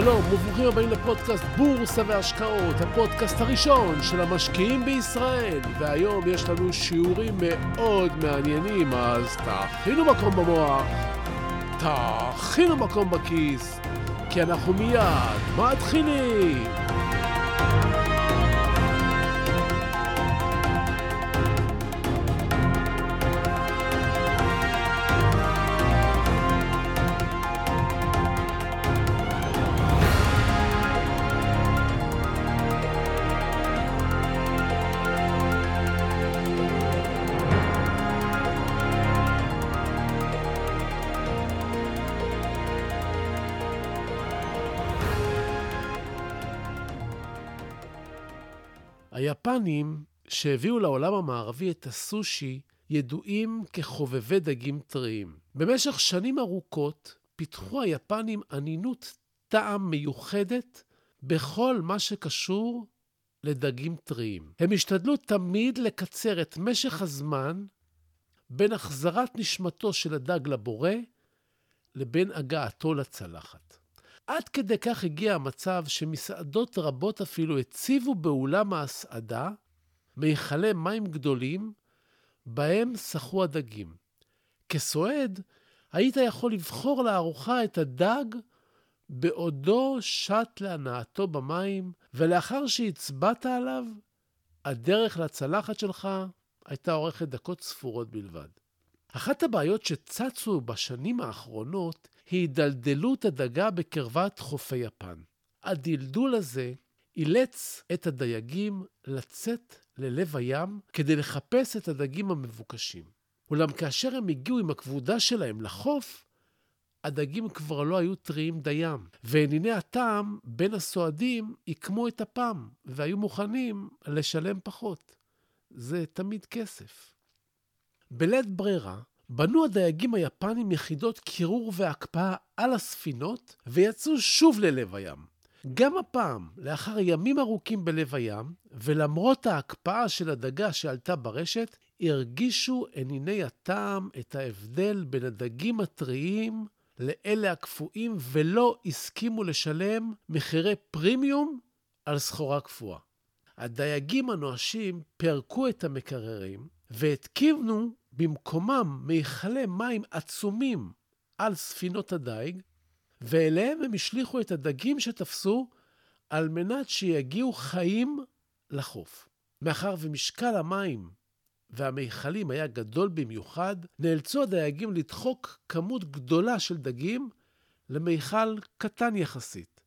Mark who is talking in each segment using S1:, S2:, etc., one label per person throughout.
S1: שלום וברוכים הבאים לפודקאסט בורסה והשקעות, הפודקאסט הראשון של המשקיעים בישראל. והיום יש לנו שיעורים מאוד מעניינים, אז תכינו מקום במוח, תכינו מקום בכיס, כי אנחנו מיד מתחילים. היפנים שהביאו לעולם המערבי את הסושי ידועים כחובבי דגים טריים. במשך שנים ארוכות פיתחו היפנים אנינות טעם מיוחדת בכל מה שקשור לדגים טריים. הם השתדלו תמיד לקצר את משך הזמן בין החזרת נשמתו של הדג לבורא לבין הגעתו לצלחת. עד כדי כך הגיע המצב שמסעדות רבות אפילו הציבו באולם ההסעדה מיכלי מים גדולים בהם שחו הדגים. כסועד, היית יכול לבחור לארוחה את הדג בעודו שט להנאתו במים, ולאחר שהצבעת עליו, הדרך לצלחת שלך הייתה אורכת דקות ספורות בלבד. אחת הבעיות שצצו בשנים האחרונות היא הידלדלות הדגה בקרבת חופי יפן. הדלדול הזה אילץ את הדייגים לצאת ללב הים כדי לחפש את הדגים המבוקשים. אולם כאשר הם הגיעו עם הכבודה שלהם לחוף, הדגים כבר לא היו טריים דיים, וענייני הטעם בין הסועדים עיקמו את אפם, והיו מוכנים לשלם פחות. זה תמיד כסף. בלית ברירה, בנו הדייגים היפנים יחידות קירור והקפאה על הספינות, ויצאו שוב ללב הים. גם הפעם, לאחר ימים ארוכים בלב הים, ולמרות ההקפאה של הדגה שעלתה ברשת, הרגישו עניני הטעם את ההבדל בין הדגים הטריים לאלה הקפואים, ולא הסכימו לשלם מחירי פרימיום על סחורה קפואה. הדייגים הנואשים פירקו את המקררים והתקינו במקומם מיכלי מים עצומים על ספינות הדייג, ואליהם הם השליכו את הדגים שתפסו על מנת שיגיעו חיים לחוף. מאחר ומשקל המים והמיכלים היה גדול במיוחד, נאלצו הדייגים לדחוק כמות גדולה של דגים למיכל קטן יחסית,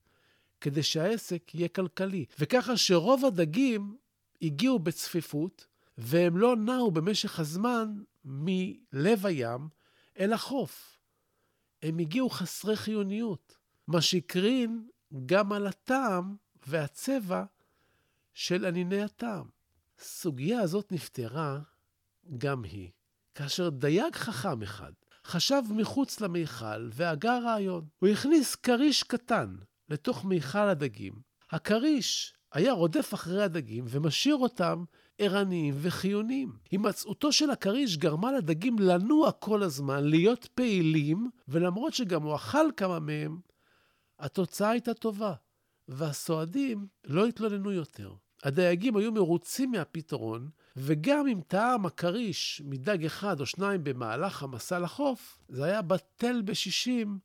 S1: כדי שהעסק יהיה כלכלי. וככה שרוב הדגים הגיעו בצפיפות, והם לא נעו במשך הזמן מלב הים אל החוף. הם הגיעו חסרי חיוניות, מה שהקרין גם על הטעם והצבע של עניני הטעם. הסוגיה הזאת נפתרה גם היא, כאשר דייג חכם אחד חשב מחוץ למיכל והגה רעיון. הוא הכניס כריש קטן לתוך מיכל הדגים. הכריש היה רודף אחרי הדגים ומשאיר אותם ערניים וחיוניים. הימצאותו של הכריש גרמה לדגים לנוע כל הזמן, להיות פעילים, ולמרות שגם הוא אכל כמה מהם, התוצאה הייתה טובה, והסועדים לא התלוננו יותר. הדייגים היו מרוצים מהפתרון, וגם אם טעם הכריש מדג אחד או שניים במהלך המסע לחוף, זה היה בטל בשישים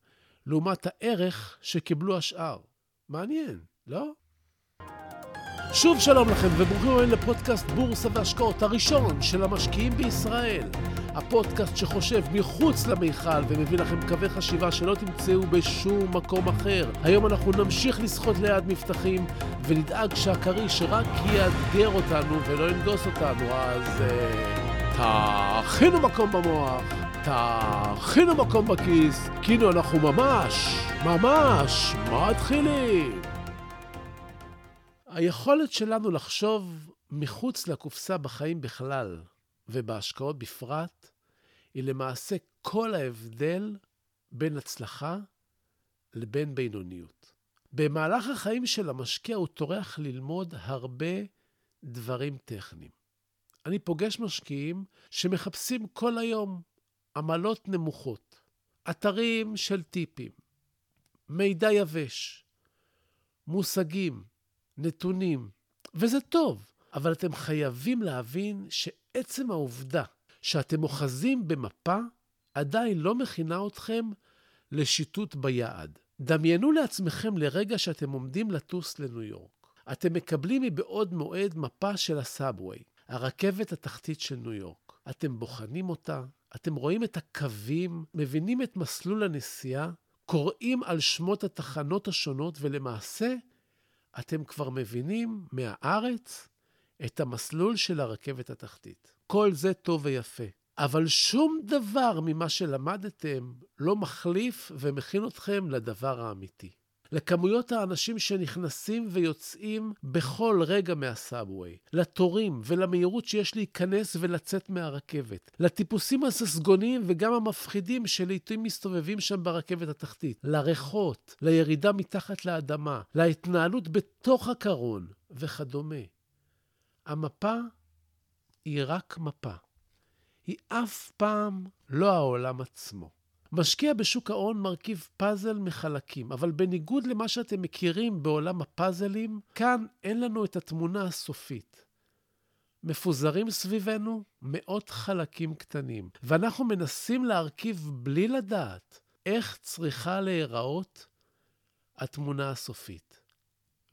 S1: לעומת הערך שקיבלו השאר. מעניין, לא? שוב שלום לכם וברוכים הבאים לפודקאסט בורסה והשקעות הראשון של המשקיעים בישראל. הפודקאסט שחושב מחוץ למיכל ומביא לכם קווי חשיבה שלא תמצאו בשום מקום אחר. היום אנחנו נמשיך לשחות ליד מבטחים ונדאג שהכריש רק יאתגר אותנו ולא ינגוס אותנו, אז uh, תכינו מקום במוח, תכינו מקום בכיס, כאילו אנחנו ממש, ממש מתחילים. היכולת שלנו לחשוב מחוץ לקופסה בחיים בכלל ובהשקעות בפרט, היא למעשה כל ההבדל בין הצלחה לבין בינוניות. במהלך החיים של המשקיע הוא טורח ללמוד הרבה דברים טכניים. אני פוגש משקיעים שמחפשים כל היום עמלות נמוכות, אתרים של טיפים, מידע יבש, מושגים, נתונים, וזה טוב, אבל אתם חייבים להבין שעצם העובדה שאתם אוחזים במפה עדיין לא מכינה אתכם לשיטוט ביעד. דמיינו לעצמכם לרגע שאתם עומדים לטוס לניו יורק. אתם מקבלים מבעוד מועד מפה של הסאבווי, הרכבת התחתית של ניו יורק. אתם בוחנים אותה, אתם רואים את הקווים, מבינים את מסלול הנסיעה, קוראים על שמות התחנות השונות, ולמעשה אתם כבר מבינים מהארץ את המסלול של הרכבת התחתית. כל זה טוב ויפה, אבל שום דבר ממה שלמדתם לא מחליף ומכין אתכם לדבר האמיתי. לכמויות האנשים שנכנסים ויוצאים בכל רגע מהסאבווי, לתורים ולמהירות שיש להיכנס ולצאת מהרכבת, לטיפוסים הססגוניים וגם המפחידים שלעיתים מסתובבים שם ברכבת התחתית, לריחות, לירידה מתחת לאדמה, להתנהלות בתוך הקרון וכדומה. המפה היא רק מפה. היא אף פעם לא העולם עצמו. משקיע בשוק ההון מרכיב פאזל מחלקים, אבל בניגוד למה שאתם מכירים בעולם הפאזלים, כאן אין לנו את התמונה הסופית. מפוזרים סביבנו מאות חלקים קטנים, ואנחנו מנסים להרכיב בלי לדעת איך צריכה להיראות התמונה הסופית.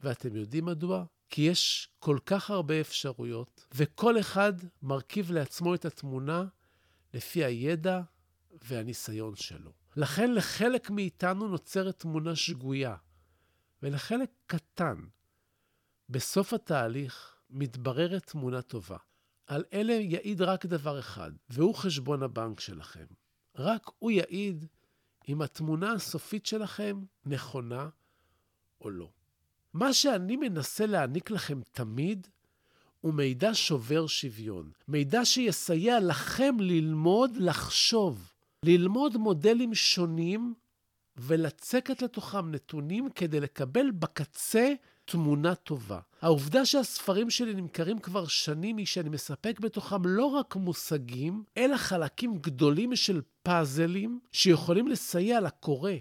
S1: ואתם יודעים מדוע? כי יש כל כך הרבה אפשרויות, וכל אחד מרכיב לעצמו את התמונה לפי הידע והניסיון שלו. לכן לחלק מאיתנו נוצרת תמונה שגויה, ולחלק קטן, בסוף התהליך מתבררת תמונה טובה. על אלה יעיד רק דבר אחד, והוא חשבון הבנק שלכם. רק הוא יעיד אם התמונה הסופית שלכם נכונה או לא. מה שאני מנסה להעניק לכם תמיד הוא מידע שובר שוויון. מידע שיסייע לכם ללמוד לחשוב, ללמוד מודלים שונים ולצקת לתוכם נתונים כדי לקבל בקצה תמונה טובה. העובדה שהספרים שלי נמכרים כבר שנים היא שאני מספק בתוכם לא רק מושגים, אלא חלקים גדולים של פאזלים שיכולים לסייע לקורא,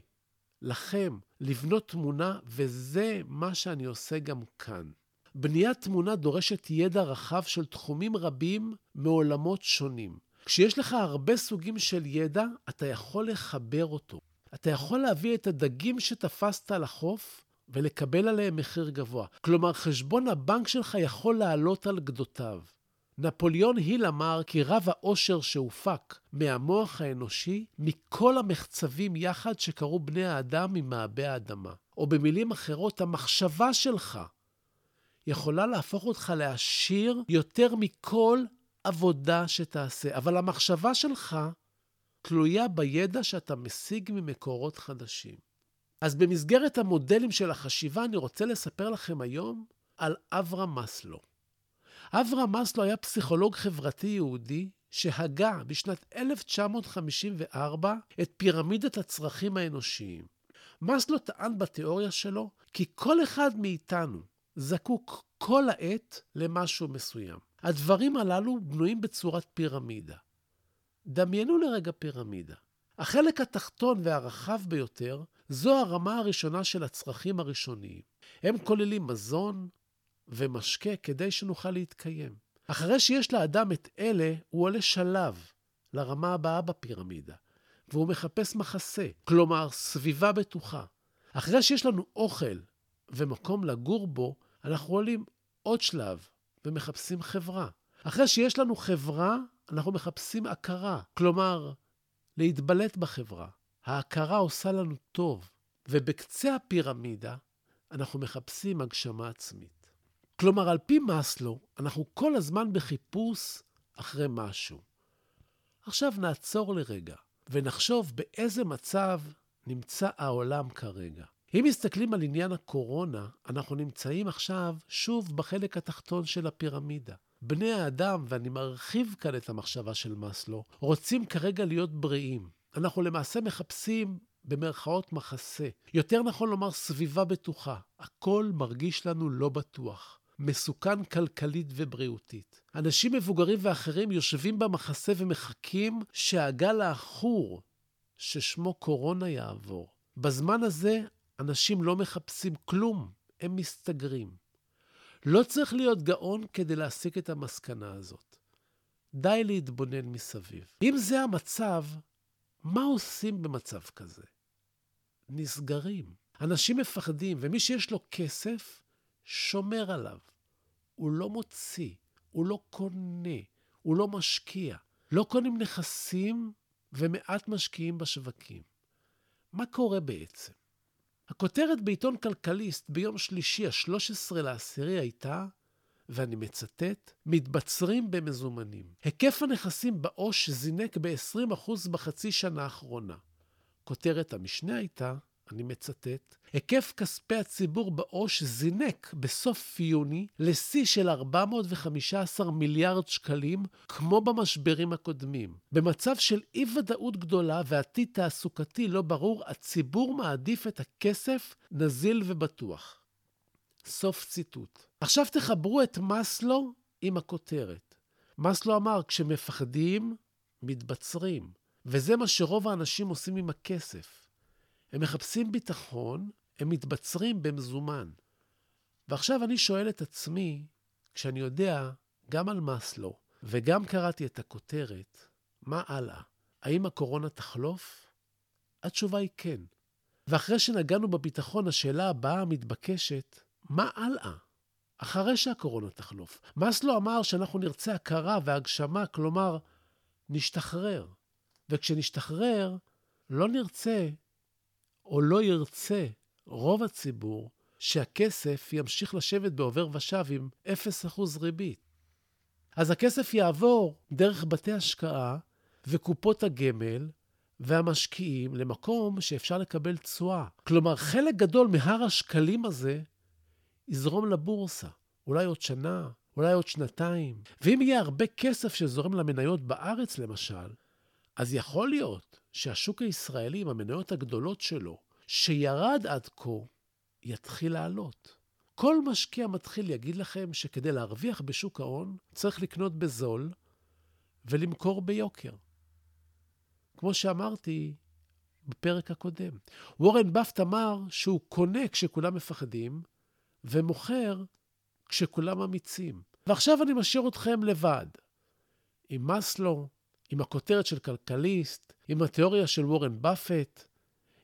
S1: לכם, לבנות תמונה, וזה מה שאני עושה גם כאן. בניית תמונה דורשת ידע רחב של תחומים רבים מעולמות שונים. כשיש לך הרבה סוגים של ידע, אתה יכול לחבר אותו. אתה יכול להביא את הדגים שתפסת על החוף ולקבל עליהם מחיר גבוה. כלומר, חשבון הבנק שלך יכול לעלות על גדותיו. נפוליאון היל אמר כי רב העושר שהופק מהמוח האנושי מכל המחצבים יחד שקרו בני האדם ממעבה האדמה. או במילים אחרות, המחשבה שלך יכולה להפוך אותך לעשיר יותר מכל עבודה שתעשה. אבל המחשבה שלך תלויה בידע שאתה משיג ממקורות חדשים. אז במסגרת המודלים של החשיבה, אני רוצה לספר לכם היום על אברהם מסלו. אברהם מסלו היה פסיכולוג חברתי יהודי שהגה בשנת 1954 את פירמידת הצרכים האנושיים. מסלו טען בתיאוריה שלו כי כל אחד מאיתנו זקוק כל העת למשהו מסוים. הדברים הללו בנויים בצורת פירמידה. דמיינו לרגע פירמידה. החלק התחתון והרחב ביותר זו הרמה הראשונה של הצרכים הראשוניים. הם כוללים מזון ומשקה כדי שנוכל להתקיים. אחרי שיש לאדם את אלה, הוא עולה שלב לרמה הבאה בפירמידה, והוא מחפש מחסה, כלומר סביבה בטוחה. אחרי שיש לנו אוכל ומקום לגור בו, אנחנו עולים עוד שלב ומחפשים חברה. אחרי שיש לנו חברה, אנחנו מחפשים הכרה, כלומר, להתבלט בחברה. ההכרה עושה לנו טוב, ובקצה הפירמידה אנחנו מחפשים הגשמה עצמית. כלומר, על פי מאסלו, אנחנו כל הזמן בחיפוש אחרי משהו. עכשיו נעצור לרגע ונחשוב באיזה מצב נמצא העולם כרגע. אם מסתכלים על עניין הקורונה, אנחנו נמצאים עכשיו שוב בחלק התחתון של הפירמידה. בני האדם, ואני מרחיב כאן את המחשבה של מאסלו, רוצים כרגע להיות בריאים. אנחנו למעשה מחפשים במרכאות מחסה. יותר נכון לומר סביבה בטוחה. הכל מרגיש לנו לא בטוח. מסוכן כלכלית ובריאותית. אנשים מבוגרים ואחרים יושבים במחסה ומחכים שהגל העכור, ששמו קורונה, יעבור. בזמן הזה אנשים לא מחפשים כלום, הם מסתגרים. לא צריך להיות גאון כדי להסיק את המסקנה הזאת. די להתבונן מסביב. אם זה המצב, מה עושים במצב כזה? נסגרים. אנשים מפחדים, ומי שיש לו כסף, שומר עליו. הוא לא מוציא, הוא לא קונה, הוא לא משקיע. לא קונים נכסים ומעט משקיעים בשווקים. מה קורה בעצם? הכותרת בעיתון כלכליסט ביום שלישי, ה-13 לעשירי, הייתה, ואני מצטט, מתבצרים במזומנים. היקף הנכסים בעו"ש זינק ב-20% בחצי שנה האחרונה. כותרת המשנה הייתה, אני מצטט, היקף כספי הציבור בעו"ש זינק בסוף יוני לשיא של 415 מיליארד שקלים, כמו במשברים הקודמים. במצב של אי-ודאות גדולה ועתיד תעסוקתי לא ברור, הציבור מעדיף את הכסף נזיל ובטוח. סוף ציטוט. עכשיו תחברו את מאסלו עם הכותרת. מאסלו אמר, כשמפחדים, מתבצרים. וזה מה שרוב האנשים עושים עם הכסף. הם מחפשים ביטחון, הם מתבצרים במזומן. ועכשיו אני שואל את עצמי, כשאני יודע גם על מאסלו וגם קראתי את הכותרת, מה הלאה? האם הקורונה תחלוף? התשובה היא כן. ואחרי שנגענו בביטחון, השאלה הבאה המתבקשת, מה הלאה? אחרי שהקורונה תחלוף. מאסלו אמר שאנחנו נרצה הכרה והגשמה, כלומר, נשתחרר. וכשנשתחרר, לא נרצה או לא ירצה רוב הציבור שהכסף ימשיך לשבת בעובר ושב עם 0% ריבית. אז הכסף יעבור דרך בתי השקעה וקופות הגמל והמשקיעים למקום שאפשר לקבל תשואה. כלומר, חלק גדול מהר השקלים הזה יזרום לבורסה. אולי עוד שנה, אולי עוד שנתיים. ואם יהיה הרבה כסף שזורם למניות בארץ, למשל, אז יכול להיות שהשוק הישראלי עם המניות הגדולות שלו, שירד עד כה, יתחיל לעלות. כל משקיע מתחיל יגיד לכם שכדי להרוויח בשוק ההון, צריך לקנות בזול ולמכור ביוקר. כמו שאמרתי בפרק הקודם. וורן באפט אמר שהוא קונה כשכולם מפחדים, ומוכר כשכולם אמיצים. ועכשיו אני משאיר אתכם לבד, עם מאסלו, עם הכותרת של כלכליסט, עם התיאוריה של וורן באפט,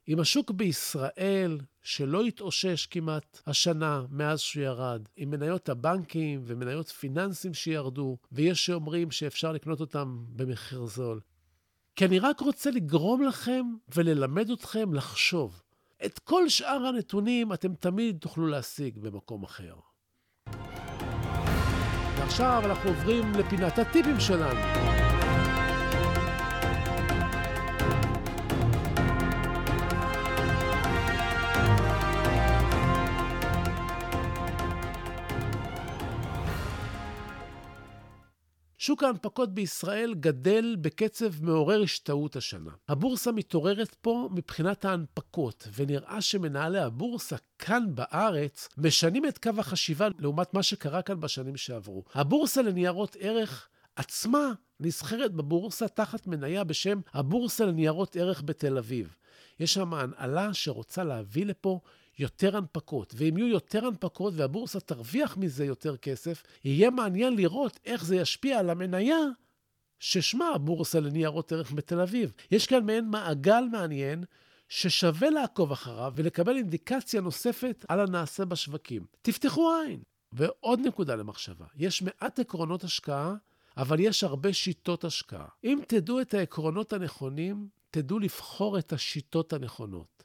S1: עם השוק בישראל, שלא התאושש כמעט השנה מאז שהוא ירד, עם מניות הבנקים ומניות פיננסים שירדו, ויש שאומרים שאפשר לקנות אותם במחיר זול. כי אני רק רוצה לגרום לכם וללמד אתכם לחשוב. את כל שאר הנתונים אתם תמיד תוכלו להשיג במקום אחר. ועכשיו אנחנו עוברים לפינת הטיפים שלנו. שוק ההנפקות בישראל גדל בקצב מעורר השתאות השנה. הבורסה מתעוררת פה מבחינת ההנפקות, ונראה שמנהלי הבורסה כאן בארץ משנים את קו החשיבה לעומת מה שקרה כאן בשנים שעברו. הבורסה לניירות ערך עצמה נסחרת בבורסה תחת מניה בשם הבורסה לניירות ערך בתל אביב. יש שם הנהלה שרוצה להביא לפה יותר הנפקות. ואם יהיו יותר הנפקות והבורסה תרוויח מזה יותר כסף, יהיה מעניין לראות איך זה ישפיע על המניה ששמה הבורסה לניירות ערך בתל אביב. יש כאן מעין מעגל מעניין ששווה לעקוב אחריו ולקבל אינדיקציה נוספת על הנעשה בשווקים. תפתחו עין. ועוד נקודה למחשבה, יש מעט עקרונות השקעה, אבל יש הרבה שיטות השקעה. אם תדעו את העקרונות הנכונים, תדעו לבחור את השיטות הנכונות.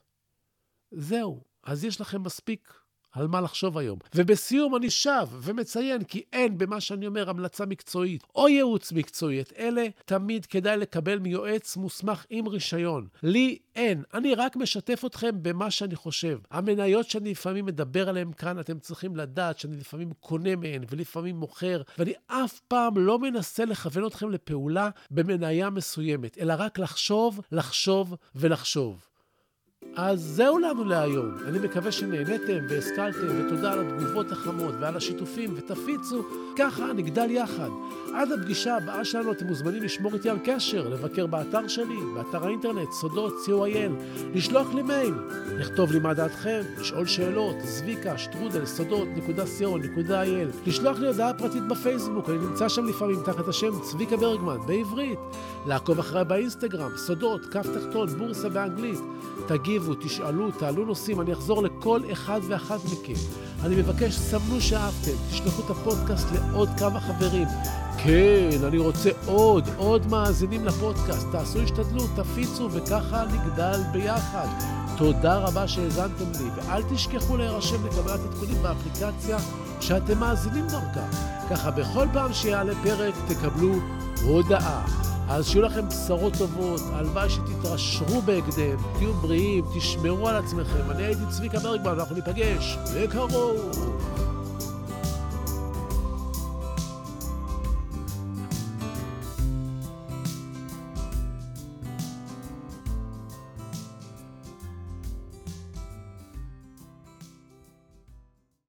S1: זהו, אז יש לכם מספיק על מה לחשוב היום. ובסיום אני שב ומציין כי אין במה שאני אומר המלצה מקצועית או ייעוץ מקצועי. את אלה תמיד כדאי לקבל מיועץ מוסמך עם רישיון. לי אין, אני רק משתף אתכם במה שאני חושב. המניות שאני לפעמים מדבר עליהן כאן, אתם צריכים לדעת שאני לפעמים קונה מהן ולפעמים מוכר, ואני אף פעם לא מנסה לכוון אתכם לפעולה במניה מסוימת, אלא רק לחשוב, לחשוב ולחשוב. אז זהו לנו להיום. אני מקווה שנהניתם והשכלתם, ותודה על התגובות החמות ועל השיתופים, ותפיצו, ככה נגדל יחד. עד הפגישה הבאה שלנו אתם מוזמנים לשמור איתי על קשר, לבקר באתר שלי, באתר האינטרנט, סודות, co.il, לשלוח לי מייל, לכתוב לי מה דעתכם, לשאול שאלות, זביקה, שטרודל, סודות, נקודה co.il, לשלוח לי הודעה פרטית בפייסבוק, אני נמצא שם לפעמים תחת השם צביקה ברגמן, בעברית, לעקוב אחריי באינסטגרם, סודות, כף תחתון, בורסה באנגלית. תגיבו, תשאלו, תעלו נושאים, אני אחזור לכל אחד ואחת מכם. אני מבקש, סמנו שאהבתם, תשלחו את הפודקאסט לעוד כמה חברים. כן, אני רוצה עוד, עוד מאזינים לפודקאסט. תעשו השתדלות, תפיצו, וככה נגדל ביחד. תודה רבה שהאזנתם לי, ואל תשכחו להירשם לקבלת עדכונים באפליקציה שאתם מאזינים דרכה. ככה בכל פעם שיעלה פרק תקבלו הודעה. אז שיהיו לכם בשורות טובות, הלוואי שתתעשרו בהקדם, תהיו בריאים, תשמרו על עצמכם. אני הייתי צביקה ברגמן, אנחנו ניפגש בקרוב.